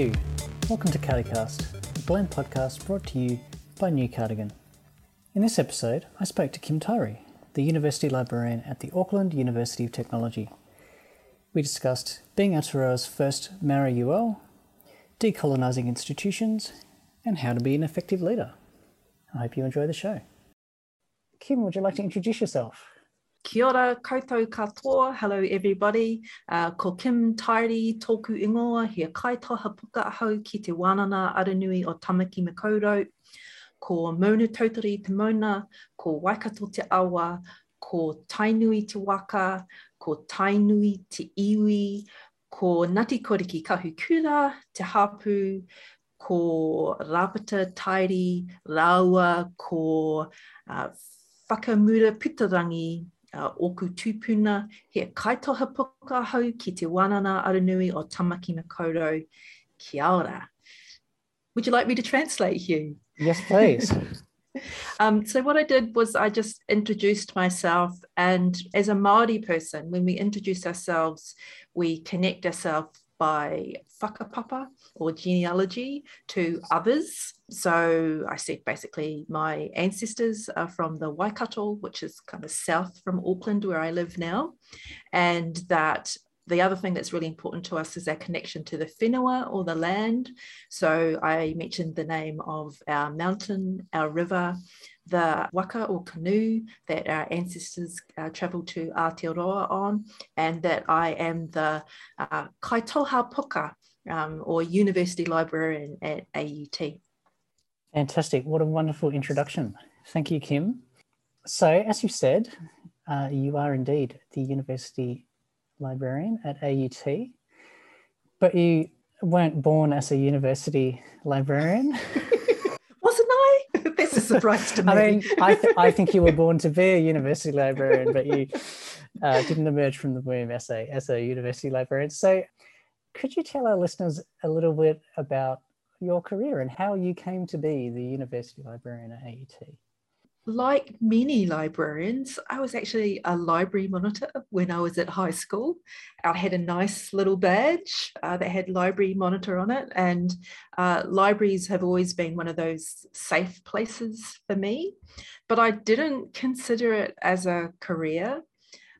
I'm Welcome to cardiCast, a blend podcast brought to you by New Cardigan. In this episode, I spoke to Kim Tairi, the University Librarian at the Auckland University of Technology. We discussed being Aotearoa's first Māori UL, decolonising institutions, and how to be an effective leader. I hope you enjoy the show. Kim, would you like to introduce yourself? Kia ora koutou katoa. Hello everybody. Uh, ko Kim Tairi, tōku ingoa, he kaitoha puka ahau ki te wānana aranui o Tamaki Makaurau. Ko Mauna Tautari te Mona, ko Waikato te Awa, ko Tainui te Waka, ko Tainui te Iwi, ko Ngati Koriki Kahukura, te Hapu, ko Rapata Tairi, Raua, ko uh, Whakamura Pitarangi, uh, oku tūpuna, he kaitoha puka hau ki te Wānanga Aronui o Tamaki Makaurau. Kia ora. Would you like me to translate, Hugh? Yes, please. um, so what I did was I just introduced myself, and as a Maori person, when we introduce ourselves, we connect ourselves by whakapapa or genealogy to others. So I said basically my ancestors are from the Waikato, which is kind of south from Auckland, where I live now, and that the other thing that's really important to us is our connection to the whenua or the land. So I mentioned the name of our mountain, our river, the waka or canoe that our ancestors uh, travelled to Aotearoa on, and that I am the uh, Kaitoha Puka um, or University Librarian at AUT. Fantastic. What a wonderful introduction. Thank you, Kim. So, as you said, uh, you are indeed the University Librarian at AUT, but you weren't born as a university librarian. surprise to me. I mean, I, th- I think you were born to be a university librarian, but you uh, didn't emerge from the womb as a, as a university librarian. So, could you tell our listeners a little bit about your career and how you came to be the university librarian at AUT? Like many librarians, I was actually a library monitor when I was at high school. I had a nice little badge uh, that had library monitor on it, and uh, libraries have always been one of those safe places for me. But I didn't consider it as a career.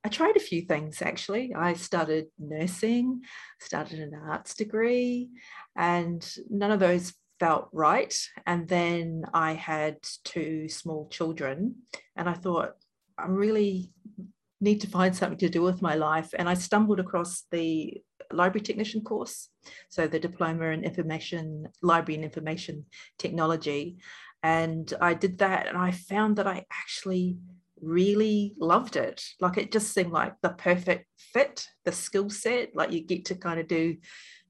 I tried a few things actually. I started nursing, started an arts degree, and none of those felt right. And then I had two small children, and I thought, I really need to find something to do with my life. And I stumbled across the library technician course, so the diploma in information, library and information technology. And I did that, and I found that I actually really loved it. Like it just seemed like the perfect fit, the skill set. Like you get to kind of do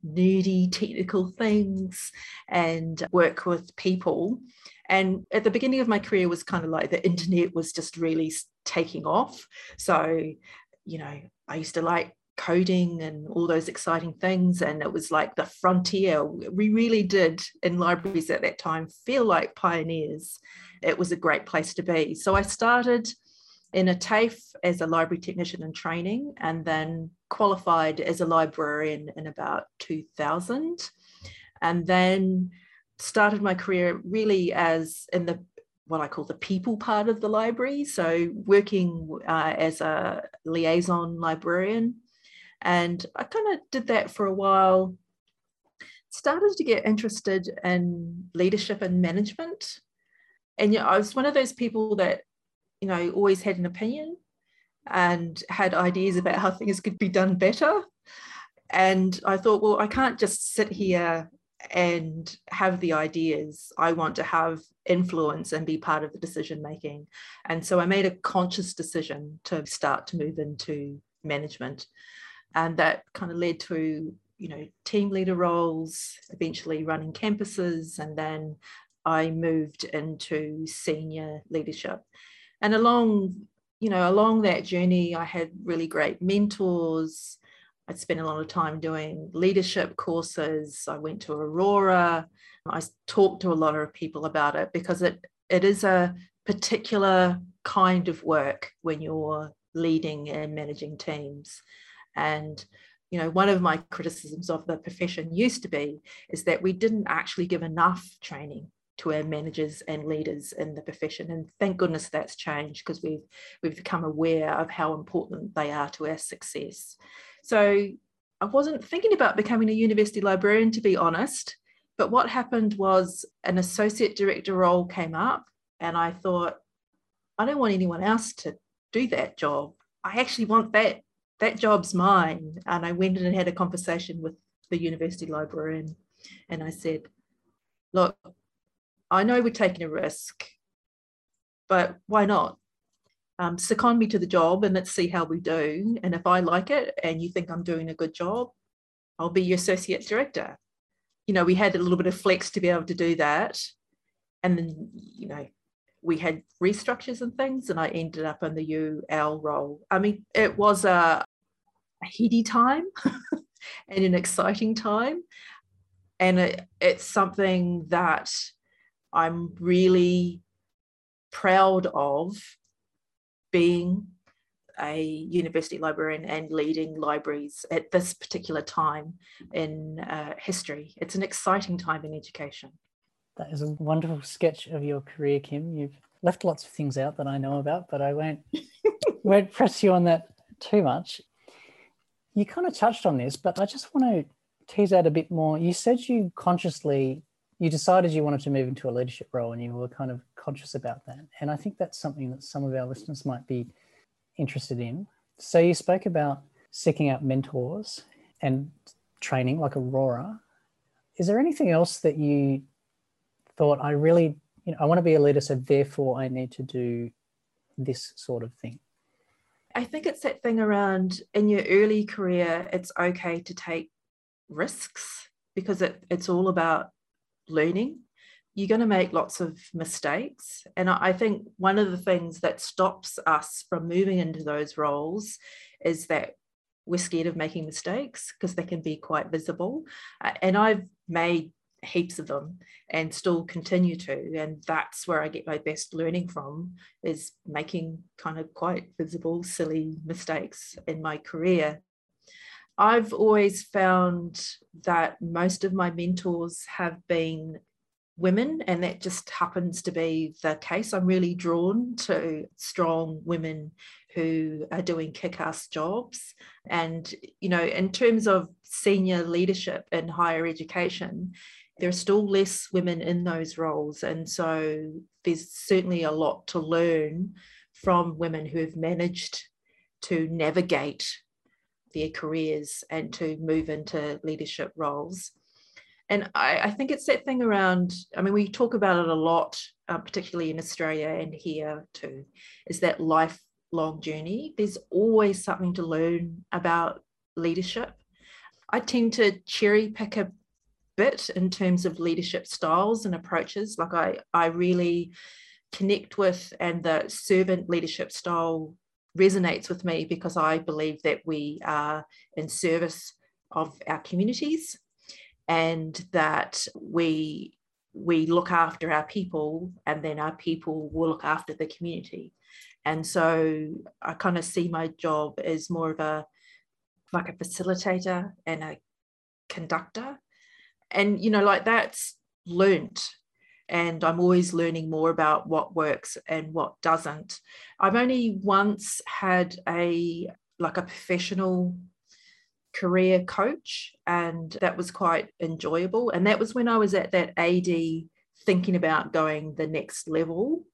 nerdy technical things and work with people. And at the beginning of my career was kind of like the internet was just really taking off. So, you know, I used to like coding and all those exciting things. And it was like the frontier. We really did in libraries at that time feel like pioneers. It was a great place to be. So I started in a TAFE as a library technician in training and then qualified as a librarian in about 2000 and then started my career really as in the what I call the people part of the library. So, working uh, as a liaison librarian. And I kind of did that for a while. Started to get interested in leadership and management. And you know, I was one of those people that you know, always had an opinion and had ideas about how things could be done better. And I thought, well, I can't just sit here and have the ideas. I want to have influence and be part of the decision making. And so I made a conscious decision to start to move into management. And that kind of led to, you know, team leader roles, eventually running campuses, and then I moved into senior leadership and along you know along that journey i had really great mentors. I spent a lot of time doing leadership courses. I went to aurora. I talked to a lot of people about it because it it is a particular kind of work when you're leading and managing teams. And you know, one of my criticisms of the profession used to be is that we didn't actually give enough training to our managers and leaders in the profession. And thank goodness that's changed because we've we've become aware of how important they are to our success. So I wasn't thinking about becoming a university librarian, to be honest. But what happened was an associate director role came up, and I thought, I don't want anyone else to do that job. I actually want that that job's mine. And I went and had a conversation with the university librarian and I said, look, I know we're taking a risk, but why not? Um, second me to the job and let's see how we do. And if I like it and you think I'm doing a good job, I'll be your associate director. You know, we had a little bit of flex to be able to do that. And then, you know, we had restructures and things, and I ended up in the UL role. I mean, it was a, a heady time and an exciting time. And it, it's something that I'm really proud of being a university librarian and leading libraries at this particular time in uh, history. It's an exciting time in education. That is a wonderful sketch of your career, Kim. You've left lots of things out that I know about, but I won't won't press you on that too much. You kind of touched on this, but I just want to tease out a bit more. You said you consciously you decided you wanted to move into a leadership role and you were kind of conscious about that. And I think that's something that some of our listeners might be interested in. So you spoke about seeking out mentors and training like Aurora. Is there anything else that you thought I really, you know, I want to be a leader, so therefore I need to do this sort of thing? I think it's that thing around in your early career, it's okay to take risks because it, it's all about learning. You're going to make lots of mistakes. And I think one of the things that stops us from moving into those roles is that we're scared of making mistakes because they can be quite visible. Uh, and I've made heaps of them and still continue to and that's where i get my best learning from is making kind of quite visible silly mistakes in my career i've always found that most of my mentors have been women and that just happens to be the case i'm really drawn to strong women who are doing kick-ass jobs and you know in terms of senior leadership in higher education there are still less women in those roles. And so there's certainly a lot to learn from women who have managed to navigate their careers and to move into leadership roles. And I, I think it's that thing around, I mean, we talk about it a lot, uh, particularly in Australia and here too, is that lifelong journey. There's always something to learn about leadership. I tend to cherry pick a bit in terms of leadership styles and approaches. Like I, I really connect with, and the servant leadership style resonates with me because I believe that we are in service of our communities and that we we look after our people and then our people will look after the community. And so i kind of see my job as more of a like a facilitator and a conductor. And you know like that's learnt and i'm always learning more about what works and what doesn't. I've only once had a like a professional career coach and that was quite enjoyable. And that was when i was at that ad thinking about going the next level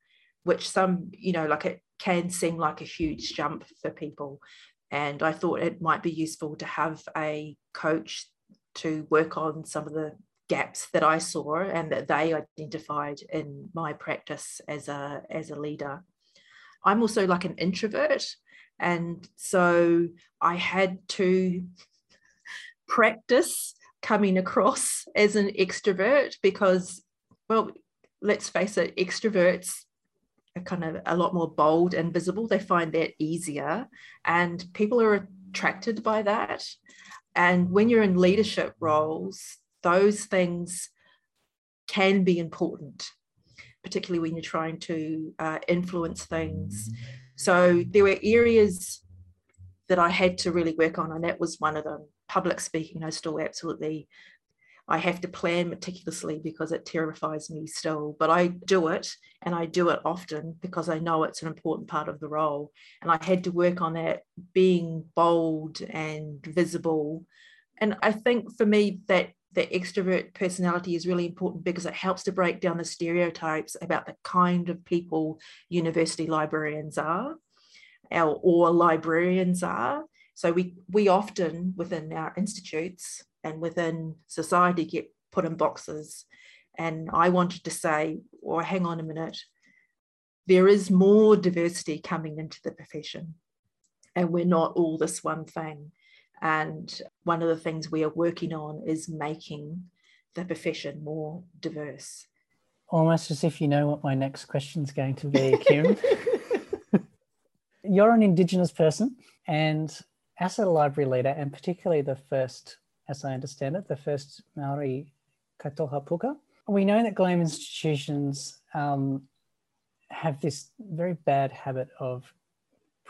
which some you know like it can seem like a huge jump for people. And i thought it might be useful to have a coach to work on some of the gaps that I saw and that they identified in my practice as a as a leader. I'm also like an introvert and so I had to practice coming across as an extrovert because well let's face it extroverts are kind of a lot more bold and visible they find that easier and people are attracted by that and when you're in leadership roles, those things can be important, particularly when you're trying to uh, influence things. So there were areas that I had to really work on, and that was one of them. public speaking, I still absolutely I have to plan meticulously because it terrifies me still, but I do it and I do it often because I know it's an important part of the role. And I had to work on that being bold and visible. And I think for me, that the extrovert personality is really important because it helps to break down the stereotypes about the kind of people university librarians are or librarians are. So we we often within our institutes and within society get put in boxes. And I wanted to say, or hang on a minute, there is more diversity coming into the profession, and we're not all this one thing. And one of the things we are working on is making the profession more diverse. Almost as if you know what my next question is going to be, Kim. You're an Indigenous person, and as a library leader, and particularly the first as I understand it, the first Maori Kaitoha Puka. We know that GLAM institutions um, have this very bad habit of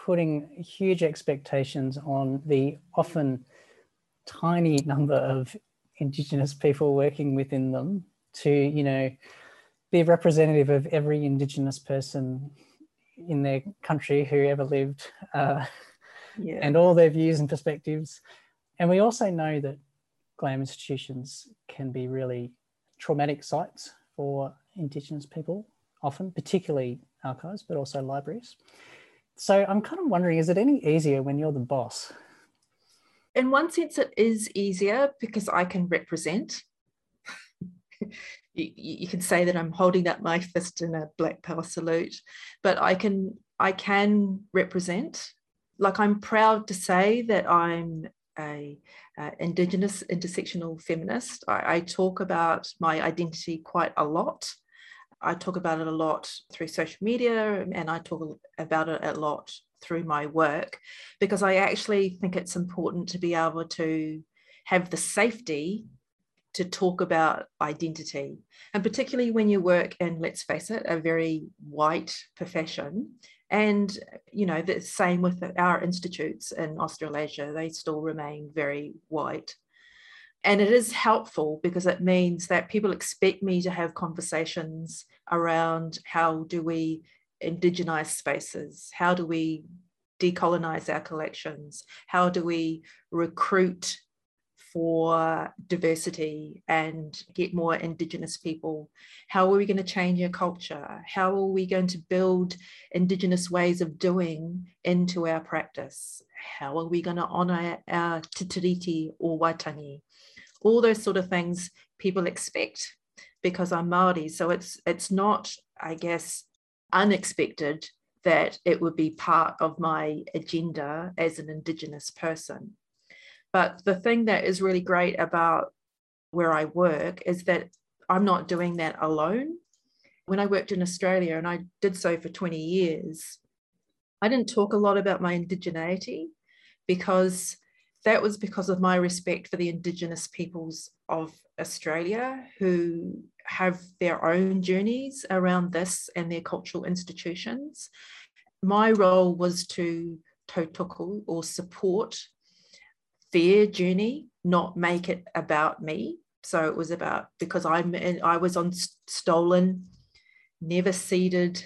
putting huge expectations on the often tiny number of Indigenous people working within them to, you know, be representative of every Indigenous person in their country who ever lived uh, yeah. and all their views and perspectives. And we also know that GLAM institutions can be really traumatic sites for Indigenous people, often, particularly archives, but also libraries. So I'm kind of wondering is it any easier when you're the boss? In one sense, it is easier because I can represent. you, you can say that I'm holding up my fist in a black power salute, but I can I can represent. Like I'm proud to say that I'm a uh, Indigenous intersectional feminist. I, I, talk about my identity quite a lot. I talk about it a lot through social media and I talk about it a lot through my work because I actually think it's important to be able to have the safety to talk about identity. And particularly when you work in, let's face it, a very white profession, and, you know, the same with our institutes in Australasia, they still remain very white. And it is helpful because it means that people expect me to have conversations around how do we indigenize spaces? How do we decolonize our collections? How do we recruit for diversity and get more Indigenous people? How are we going to change our culture? How are we going to build Indigenous ways of doing into our practice? How are we going to honour our Te Tiriti o Waitangi? All those sort of things people expect because I'm Māori. So it's it's not, I guess, unexpected that it would be part of my agenda as an Indigenous person. But the thing that is really great about where I work is that I'm not doing that alone. When I worked in Australia, and I did so for 20 years, I didn't talk a lot about my indigeneity because that was because of my respect for the Indigenous peoples of Australia who have their own journeys around this and their cultural institutions. My role was to tautoko or support their journey, not make it about me. So it was about because I'm in, I was on stolen, never ceded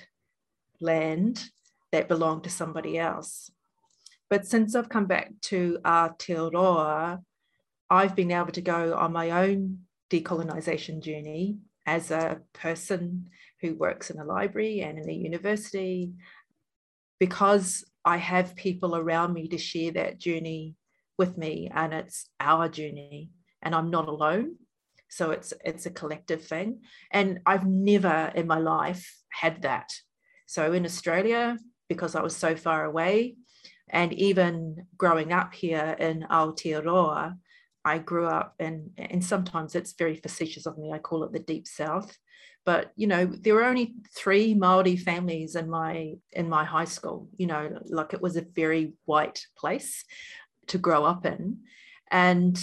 land that belonged to somebody else. But since I've come back to Aotearoa, I've been able to go on my own decolonization journey as a person who works in a library and in a university because I have people around me to share that journey with me and it's our journey and I'm not alone. So it's it's a collective thing. And I've never in my life had that. So in Australia, because I was so far away, and even growing up here in Aotearoa, I grew up in, and sometimes it's very facetious of me, I call it the deep south. But you know, there were only three Maori families in my in my high school. You know, like it was a very white place to grow up in. And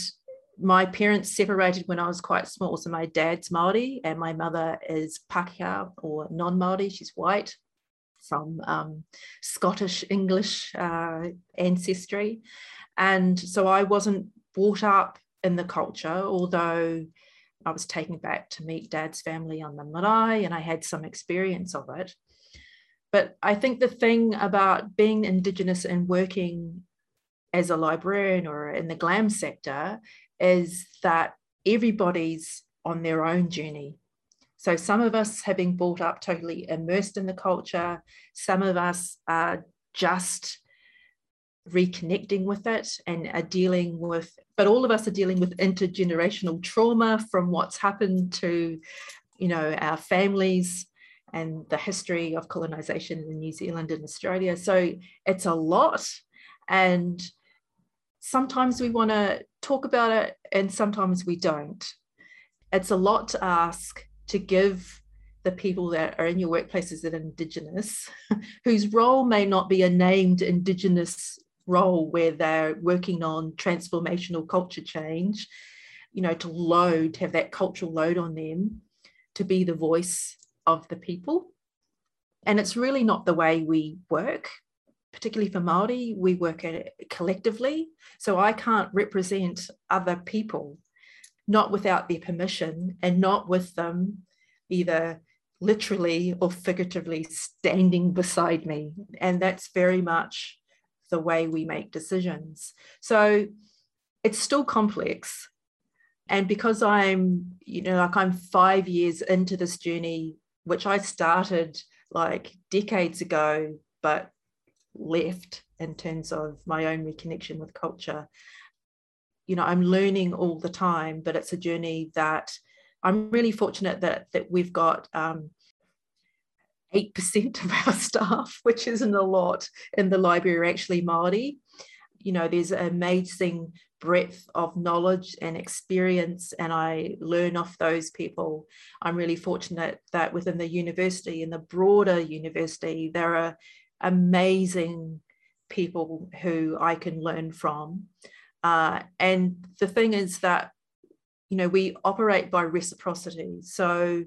my parents separated when I was quite small. So my dad's Maori and my mother is Pākehā or non-Maori. She's white from um, Scottish English uh, ancestry. And so I wasn't brought up in the culture, although I was taken back to meet dad's family on the marae and I had some experience of it. But I think the thing about being Indigenous and working as a librarian or in the GLAM sector is that everybody's on their own journey. So some of us have been brought up totally immersed in the culture. Some of us are just reconnecting with it and are dealing with, but all of us are dealing with intergenerational trauma from what's happened to, you know, our families and the history of colonization in New Zealand and Australia. So it's a lot. And sometimes we want to talk about it and sometimes we don't. It's a lot to ask to give the people that are in your workplaces that are Indigenous, whose role may not be a named Indigenous role where they're working on transformational culture change, you know, to load, have that cultural load on them to be the voice of the people. And it's really not the way we work, particularly for Māori, we work collectively. So I can't represent other people, not without their permission and not with them either literally or figuratively standing beside me. And that's very much the way we make decisions. So it's still complex. And because I'm, you know, like I'm five years into this journey, which I started like decades ago, but left in terms of my own reconnection with culture. You know, I'm learning all the time, but it's a journey that I'm really fortunate that that we've got um, 8% of our staff, which isn't a lot in the library, are actually Māori. You know, there's an amazing breadth of knowledge and experience, and I learn off those people. I'm really fortunate that within the university and the broader university, there are amazing people who I can learn from. Uh, and the thing is that, you know, we operate by reciprocity. So,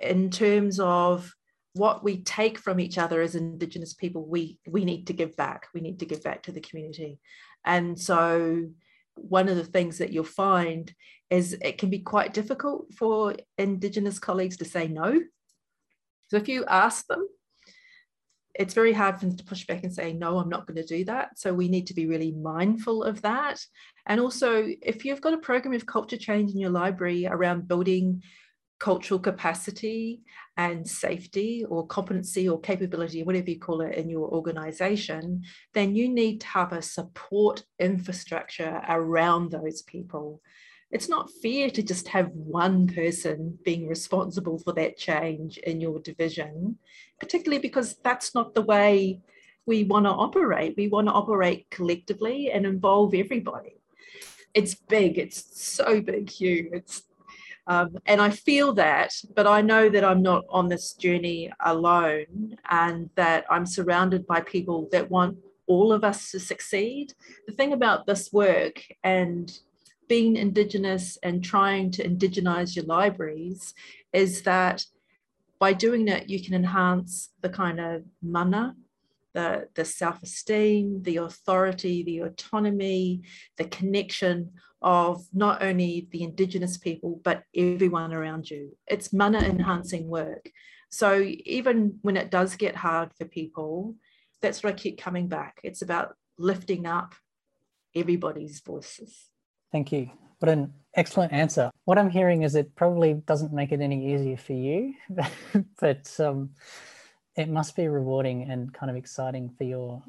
in terms of what we take from each other as indigenous people we we need to give back. We need to give back to the community. And so one of the things that you'll find is it can be quite difficult for indigenous colleagues to say no. So if you ask them it's very hard for them to push back and say no i'm not going to do that so we need to be really mindful of that and also if you've got a program of culture change in your library around building cultural capacity and safety or competency or capability, whatever you call it in your organization, then you need to have a support infrastructure around those people. It's not fair to just have one person being responsible for that change in your division, particularly because that's not the way we want to operate. We want to operate collectively and involve everybody. It's big, it's so big, Hugh. It's um, and I feel that, but I know that I'm not on this journey alone and that I'm surrounded by people that want all of us to succeed. The thing about this work and being Indigenous and trying to indigenize your libraries is that by doing that, you can enhance the kind of mana the, the self esteem, the authority, the autonomy, the connection of not only the Indigenous people, but everyone around you. It's mana enhancing work. So even when it does get hard for people, that's what I keep coming back. It's about lifting up everybody's voices. Thank you. What an excellent answer. What I'm hearing is it probably doesn't make it any easier for you, but um, it must be rewarding and kind of exciting for your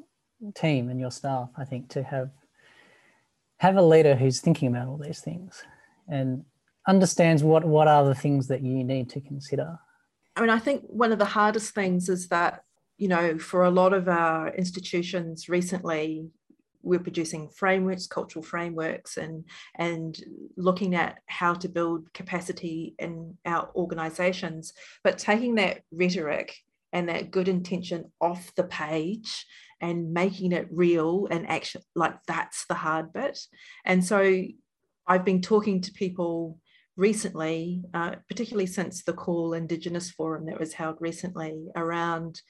team and your staff, I think, to have have a leader who's thinking about all these things and understands what what are the things that you need to consider. I mean, I think one of the hardest things is that, you know, for a lot of our institutions recently, we're producing frameworks, cultural frameworks, and and looking at how to build capacity in our organizations, but taking that rhetoric and that good intention off the page and making it real and action like that's the hard bit. And so i've been talking to people recently uh, particularly since the CAUL indigenous forum that was held recently around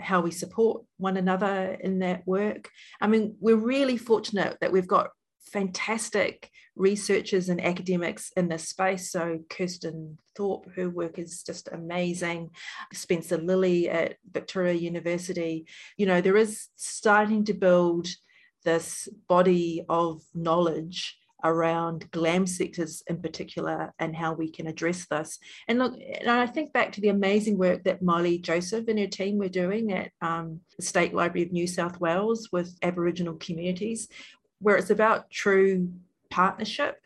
how we support one another in that work i mean we're really fortunate that we've got fantastic researchers and academics in this space. So Kirsten Thorpe, her work is just amazing. Spencer Lilly at Victoria University. You know, there is starting to build this body of knowledge around GLAM sectors in particular and how we can address this. And look, and I think back to the amazing work that Molly Joseph and her team were doing at um, the State Library of New South Wales with Aboriginal communities, where it's about true partnership.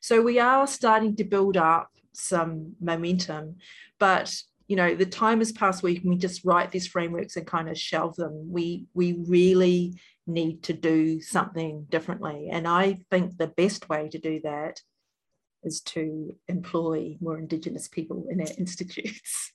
So we are starting to build up some momentum, but you know the time has passed where you can just write these frameworks and kind of shelve them. We we really need to do something differently, and I think the best way to do that is to employ more Indigenous people in our institutes.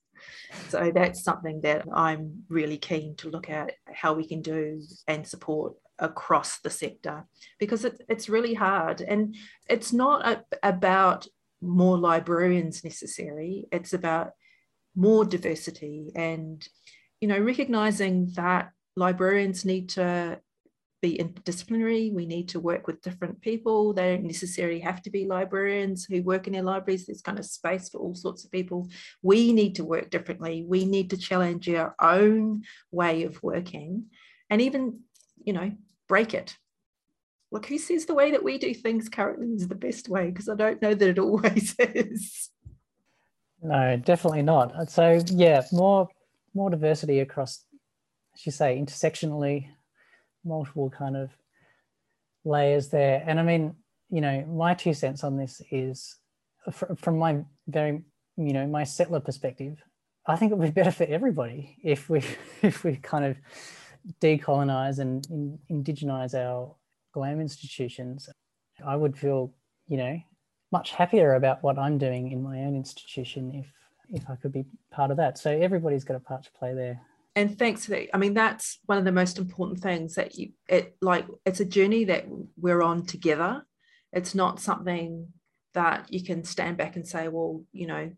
So that's something that I'm really keen to look at how we can do and support across the sector because it, it's really hard. And it's not a, about more librarians necessary. It's about more diversity and you know recognizing that librarians need to be interdisciplinary we need to work with different people they don't necessarily have to be librarians who work in their libraries there's kind of space for all sorts of people we need to work differently we need to challenge our own way of working and even you know break it. Look, who says the way that we do things currently is the best way? Because I don't know that it always is. No, definitely not. So yeah, more more diversity across, as you say, intersectionally, multiple kind of layers there. And I mean, you know, my two cents on this is from my very, you know, my settler perspective. I think it would be better for everybody if we if we kind of decolonize and in, indigenize our GLAM institutions, I would feel, you know, much happier about what I'm doing in my own institution if if I could be part of that. So everybody's got a part to play there. And thanks for that. I mean, that's one of the most important things that you it like it's a journey that we're on together. It's not something that you can stand back and say, well, you know,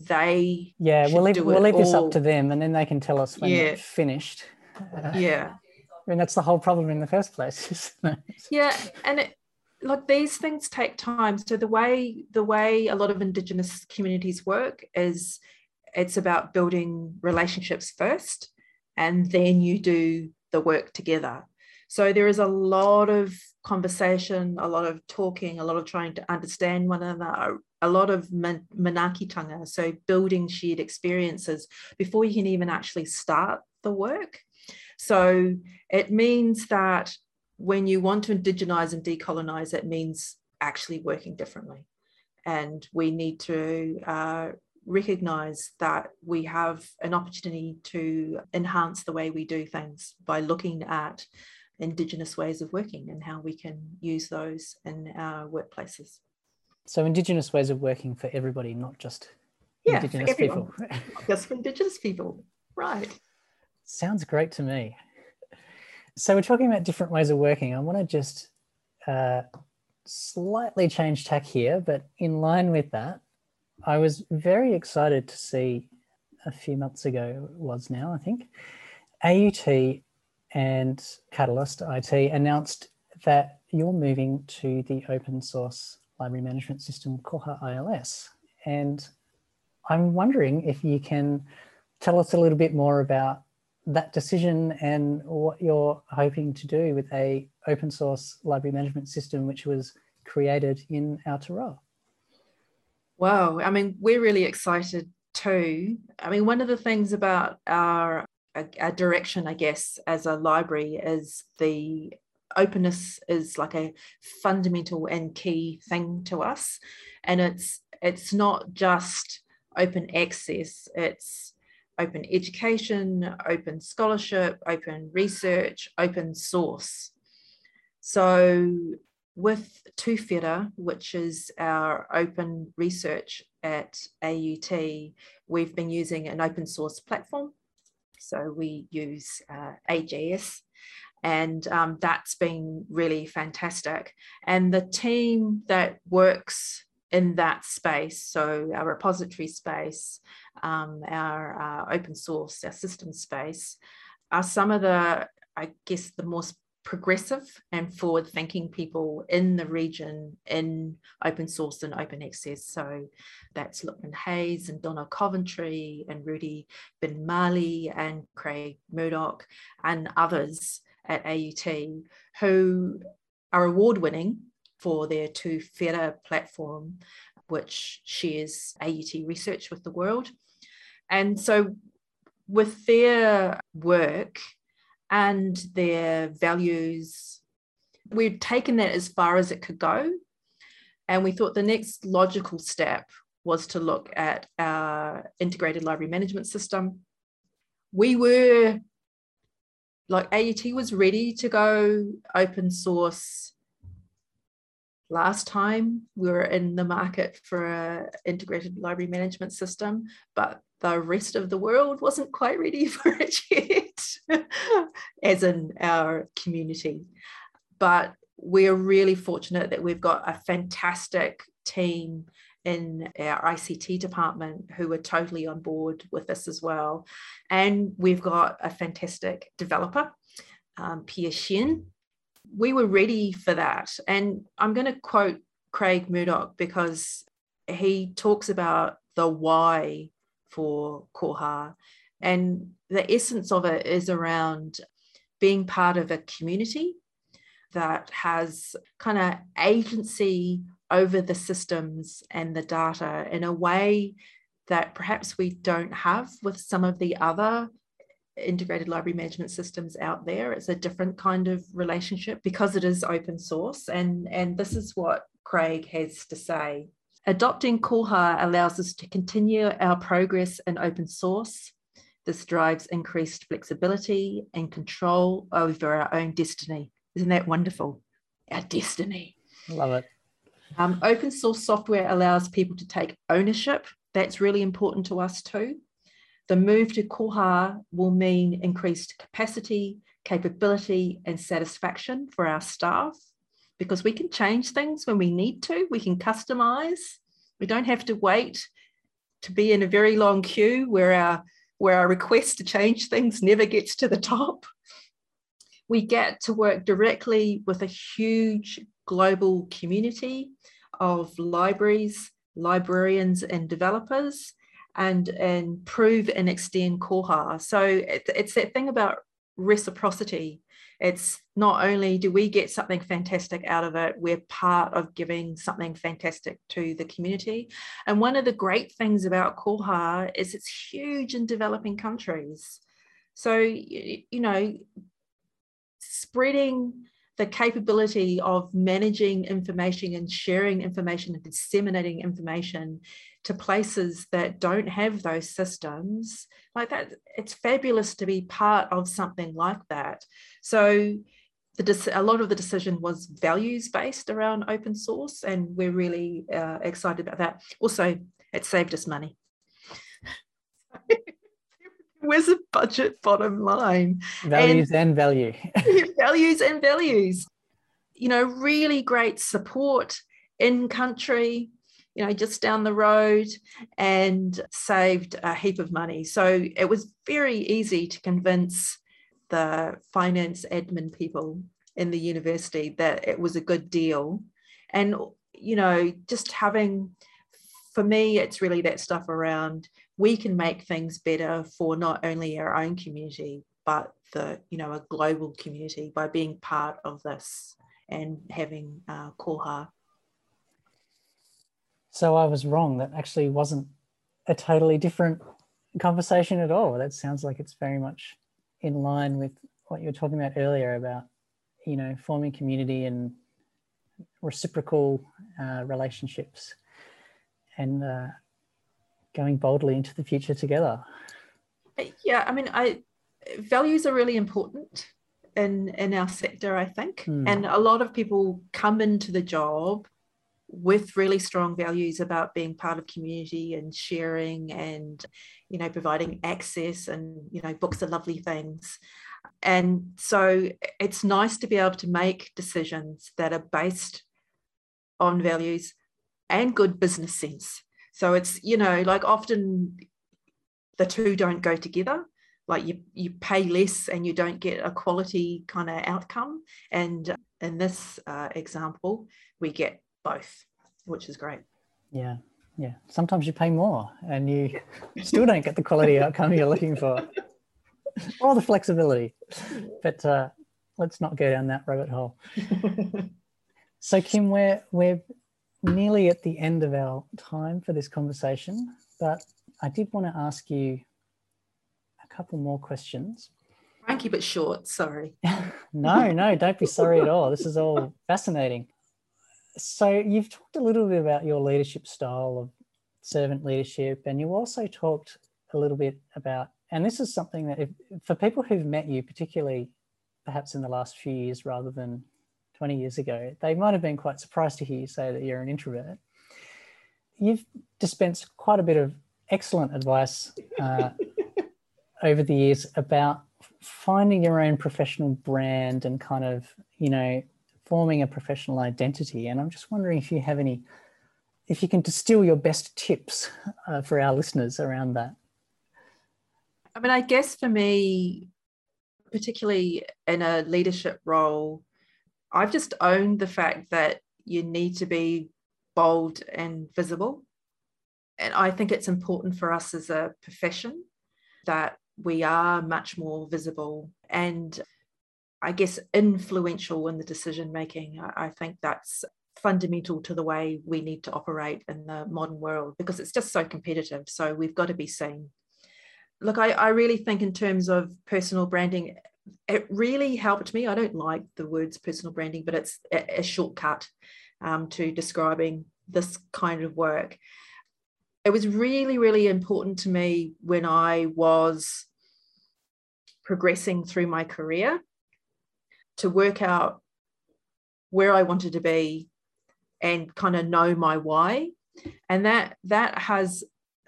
they yeah we'll leave, we'll leave this up to them and then they can tell us when yeah. it's finished yeah. I mean, that's the whole problem in the first place. yeah. And it, like these things take time. So the way the way a lot of Indigenous communities work is it's about building relationships first, and then you do the work together. So there is a lot of conversation, a lot of talking, a lot of trying to understand one another, a lot of manaakitanga, so building shared experiences before you can even actually start the work. So it means that when you want to indigenize and decolonize, it means actually working differently. And we need to uh, recognize that we have an opportunity to enhance the way we do things by looking at Indigenous ways of working and how we can use those in our workplaces. So, Indigenous ways of working for everybody, not just yeah, Indigenous people. just for Indigenous people, right. Sounds great to me. So we're talking about different ways of working. I want to just uh, slightly change tack here, but in line with that, I was very excited to see a few months ago was now, I think, AUT and Catalyst IT announced that you're moving to the open source library management system Koha ILS. And I'm wondering if you can tell us a little bit more about that decision and what you're hoping to do with a open source library management system which was created in Aotearoa. Wow, I mean, we're really excited too. I mean, one of the things about our, our direction, I guess, as a library is the openness is like a fundamental and key thing to us. And it's it's not just open access, it's open education, open scholarship, open research, open source. So with Tuwhera, which is our open research at AUT, we've been using an open source platform. So we use uh, OJS and um, that's been really fantastic. And the team that works in that space, so our repository space, um, our uh, open source, our system space, are some of the, I guess, the most progressive and forward thinking people in the region in open source and open access. So that's Luqman Hayes and Donna Coventry and Rudy Bin Mali and Craig Murdoch and others at AUT who are award winning for their Tu Whera platform, which shares AUT research with the world. And so with their work, and their values. We'd taken that as far as it could go. And we thought the next logical step was to look at our integrated library management system. We were like AUT was ready to go open source last time we were in the market for an integrated library management system, but the rest of the world wasn't quite ready for it yet, as in our community. But we're really fortunate that we've got a fantastic team in our ICT department who are totally on board with this as well. And we've got a fantastic developer, um, Pierre Shin. We were ready for that. And I'm going to quote Craig Murdoch because he talks about the why for Koha. And the essence of it is around being part of a community that has kind of agency over the systems and the data in a way that perhaps we don't have with some of the other integrated library management systems out there. It's a different kind of relationship because it is open source. And, and this is what Craig has to say. Adopting Koha allows us to continue our progress in open source. This drives increased flexibility and control over our own destiny. Isn't that wonderful? Our destiny. Love it. Um, open source software allows people to take ownership. That's really important to us too. The move to Koha will mean increased capacity, capability, and satisfaction for our staff because we can change things when we need to. We can customize. We don't have to wait to be in a very long queue where our where our request to change things never gets to the top. We get to work directly with a huge global community of libraries, librarians, and developers, and, and prove and extend Koha. So it, it's that thing about reciprocity it's not only do we get something fantastic out of it, we're part of giving something fantastic to the community. And one of the great things about Koha is it's huge in developing countries. So, you know, spreading the capability of managing information and sharing information and disseminating information to places that don't have those systems like that it's fabulous to be part of something like that. So the, a lot of the decision was values based around open source and we're really uh, excited about that. Also it saved us money. Where's the budget bottom line? Values and, and value. Values and values. You know really great support in country you know just down the road and saved a heap of money. So it was very easy to convince the finance admin people in the university that it was a good deal. And you know just having for me it's really that stuff around we can make things better for not only our own community but the you know a global community by being part of this and having uh, koha so i was wrong that actually wasn't a totally different conversation at all that sounds like it's very much in line with what you were talking about earlier about you know forming community and reciprocal uh, relationships and uh, going boldly into the future together. Yeah, I mean, I values are really important in in our sector, I think, mm. and a lot of people come into the job with really strong values about being part of community and sharing and you know providing access and you know books are lovely things. And so it's nice to be able to make decisions that are based on values and good business sense. So it's, you know, like often the two don't go together. like you you pay less and you don't get a quality kind of outcome. And in this uh, example we get both which is great. Yeah yeah. Sometimes you pay more and you still don't get the quality outcome you're looking for. Or the flexibility. But uh, let's not go down that rabbit hole. So kim we're we're nearly at the end of our time for this conversation but i did want to ask you a couple more questions. Keep it short. Sorry. No no don't be sorry at all. This is all fascinating so you've talked a little bit about your leadership style of servant leadership and you also talked a little bit about and this is something that if, for people who've met you particularly perhaps in the last few years rather than 20 years ago they might have been quite surprised to hear you say that you're an introvert. You've dispensed quite a bit of excellent advice uh, over the years about finding your own professional brand and kind of you know forming a professional identity. And i'm just wondering if you have any if you can distill your best tips uh, for our listeners around that. I mean, I guess for me, particularly in a leadership role, I've just owned the fact that you need to be bold and visible. And I think it's important for us as a profession that we are much more visible. And I guess influential in the decision making. I think that's fundamental to the way we need to operate in the modern world because it's just so competitive. So we've got to be seen look, I, I really think in terms of personal branding, it really helped me. I don't like the words personal branding, but it's a, a shortcut um, to describing this kind of work. It was really, really important to me when I was progressing through my career to work out where I wanted to be and kind of know my why. And that that has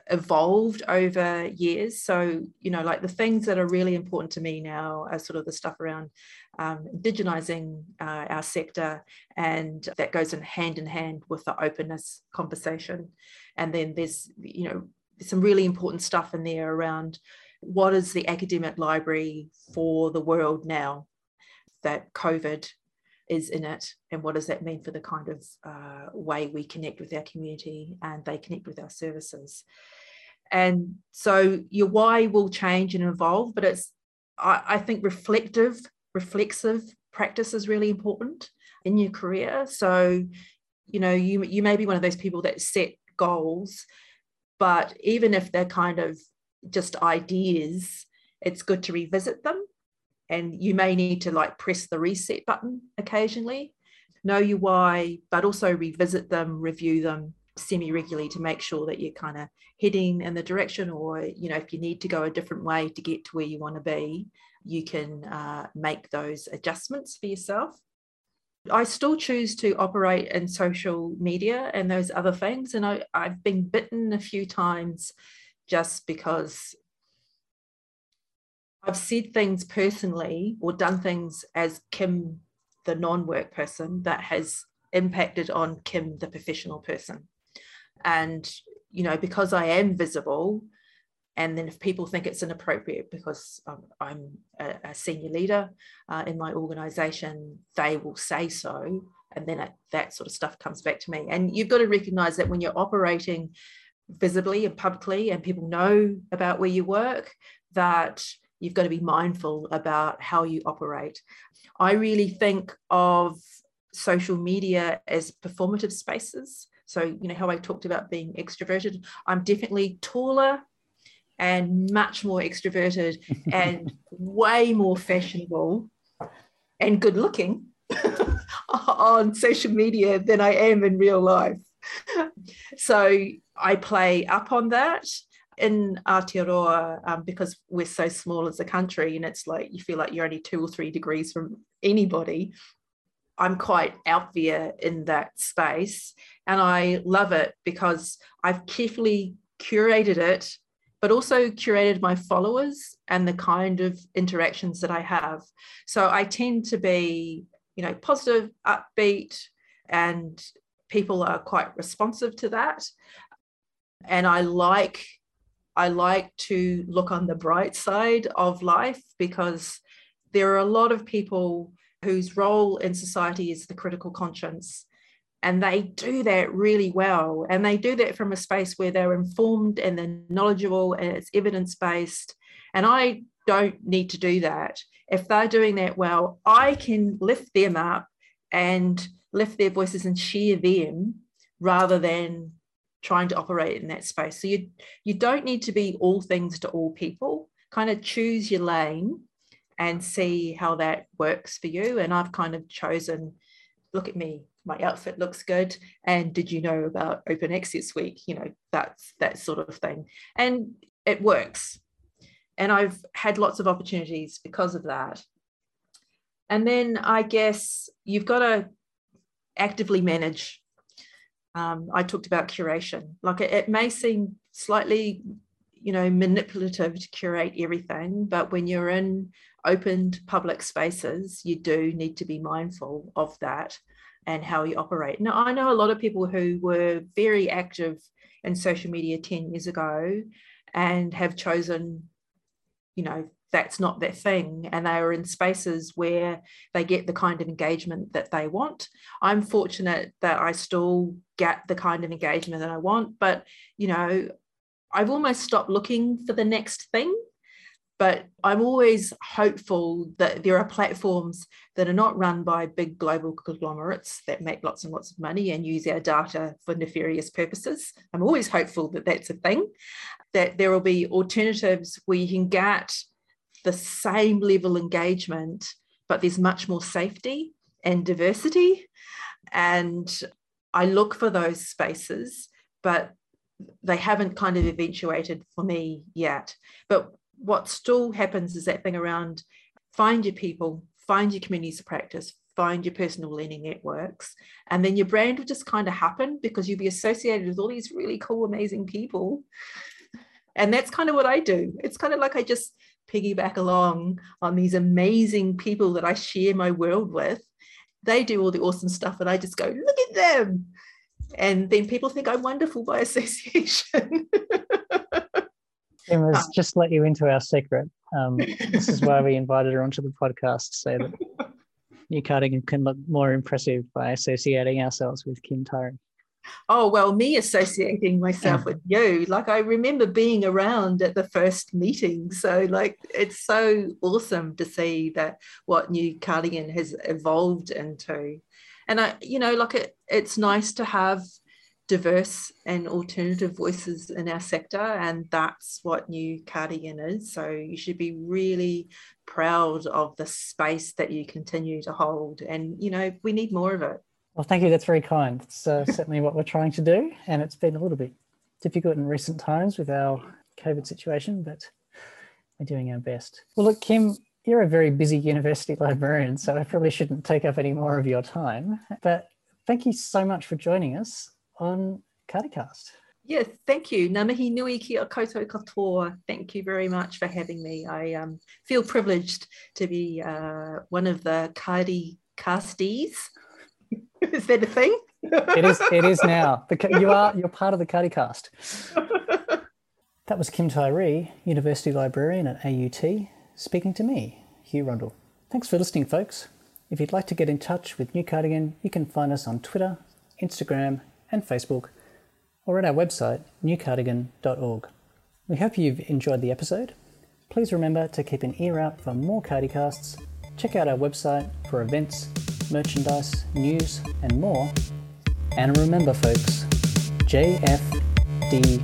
evolved over years. So, you know, like the things that are really important to me now are sort of the stuff around um, indigenizing uh, our sector, and that goes in hand in hand with the openness conversation. And then there's, you know, some really important stuff in there around what is the academic library for the world now that COVID is in it and what does that mean for the kind of uh, way we connect with our community and they connect with our services? And so your why will change and evolve but it's I, I think reflective reflexive practice is really important in your career. So you know you you may be one of those people that set goals but even if they're kind of just ideas it's good to revisit them and you may need to like press the reset button occasionally know your why but also revisit them review them semi regularly to make sure that you're kind of heading in the direction or you know if you need to go a different way to get to where you want to be you can uh, make those adjustments for yourself I still choose to operate in social media and those other things. And I, I've been bitten a few times just because I've said things personally or done things as Kim, the non work person, that has impacted on Kim, the professional person. And, you know, because I am visible, and then if people think it's inappropriate because um, I'm a, a, senior leader uh, in my organization, they will say so. And then it, that sort of stuff comes back to me. And you've got to recognize that when you're operating visibly and publicly and people know about where you work, that you've got to be mindful about how you operate. I really think of social media as performative spaces. So, you know, how I talked about being extroverted, I'm definitely taller and much more extroverted and way more fashionable and good looking on social media than I am in real life. So I play up on that in Aotearoa um, because we're so small as a country and it's like you feel like you're only two or three degrees from anybody. I'm quite out there in that space and I love it because I've carefully curated it, but also curated my followers and the kind of interactions that I have. So I tend to be, you know, positive, upbeat, and people are quite responsive to that. And I like I like to look on the bright side of life because there are a lot of people whose role in society is the critical conscience. And they do that really well. And they do that from a space where they're informed and they're knowledgeable and it's evidence based. And I don't need to do that. If they're doing that well, I can lift them up and lift their voices and share them rather than trying to operate in that space. So you you don't need to be all things to all people. Kind of choose your lane and see how that works for you. And I've kind of chosen, look at me, my outfit looks good. And did you know about Open Access Week? You know, that's that sort of thing. And it works. And I've had lots of opportunities because of that. And then I guess you've got to actively manage um, I talked about curation. Like it, it may seem slightly, you know, manipulative to curate everything, but when you're in opened public spaces, you do need to be mindful of that and how you operate. Now, I know a lot of people who were very active in social media 10 years ago and have chosen, you know, that's not their thing and they are in spaces where they get the kind of engagement that they want. I'm fortunate that i still get the kind of engagement that i want but you know i've almost stopped looking for the next thing but i'm always hopeful that there are platforms that are not run by big global conglomerates that make lots and lots of money and use our data for nefarious purposes. I'm always hopeful that that's a thing that there will be alternatives where you can get the same level engagement, but there's much more safety and diversity. And I look for those spaces, but they haven't kind of eventuated for me yet. But what still happens is that thing around find your people, find your communities of practice, find your personal learning networks, and then your brand will just kind of happen because you'll be associated with all these really cool, amazing people. And that's kind of what I do. It's kind of like I just piggyback along on these amazing people that I share my world with. They do all the awesome stuff, and I just go, look at them. And then people think I'm wonderful by association. Emma's um, just let you into our secret. Um, this is why we invited her onto the podcast so that New Cardigan can look more impressive by associating ourselves with Kim Tairi oh well me associating myself with you like i remember being around at the first meeting so like it's so awesome to see that what new cardigan has evolved into. And i you know like it, it's nice to have diverse and alternative voices in our sector and that's what new cardigan is. So you should be really proud of the space that you continue to hold and you know we need more of it well, thank you. That's very kind. It's uh, certainly what we're trying to do. And it's been a little bit difficult in recent times with our COVID situation, but we're doing our best. Well, look, Kim, you're a very busy university librarian, so I probably shouldn't take up any more of your time. But thank you so much for joining us on cardiCast. Yes, thank you. Ngā mihi nui ki a koutou katoa. Thank you very much for having me. I um, feel privileged to be uh, one of the Cardi castees is that a thing? it is. It is now. The, you are. You're part of the cardiCast. that was Kim Tairi, University Librarian at AUT, speaking to me, Hugh Rundle. Thanks for listening, folks. If you'd like to get in touch with New Cardigan, you can find us on Twitter, Instagram, and Facebook, or at our website, newcardigan.org. We hope you've enjoyed the episode. Please remember to keep an ear out for more cardiCasts. Check out our website for events merchandise, news, and more. And remember, folks, JFDI.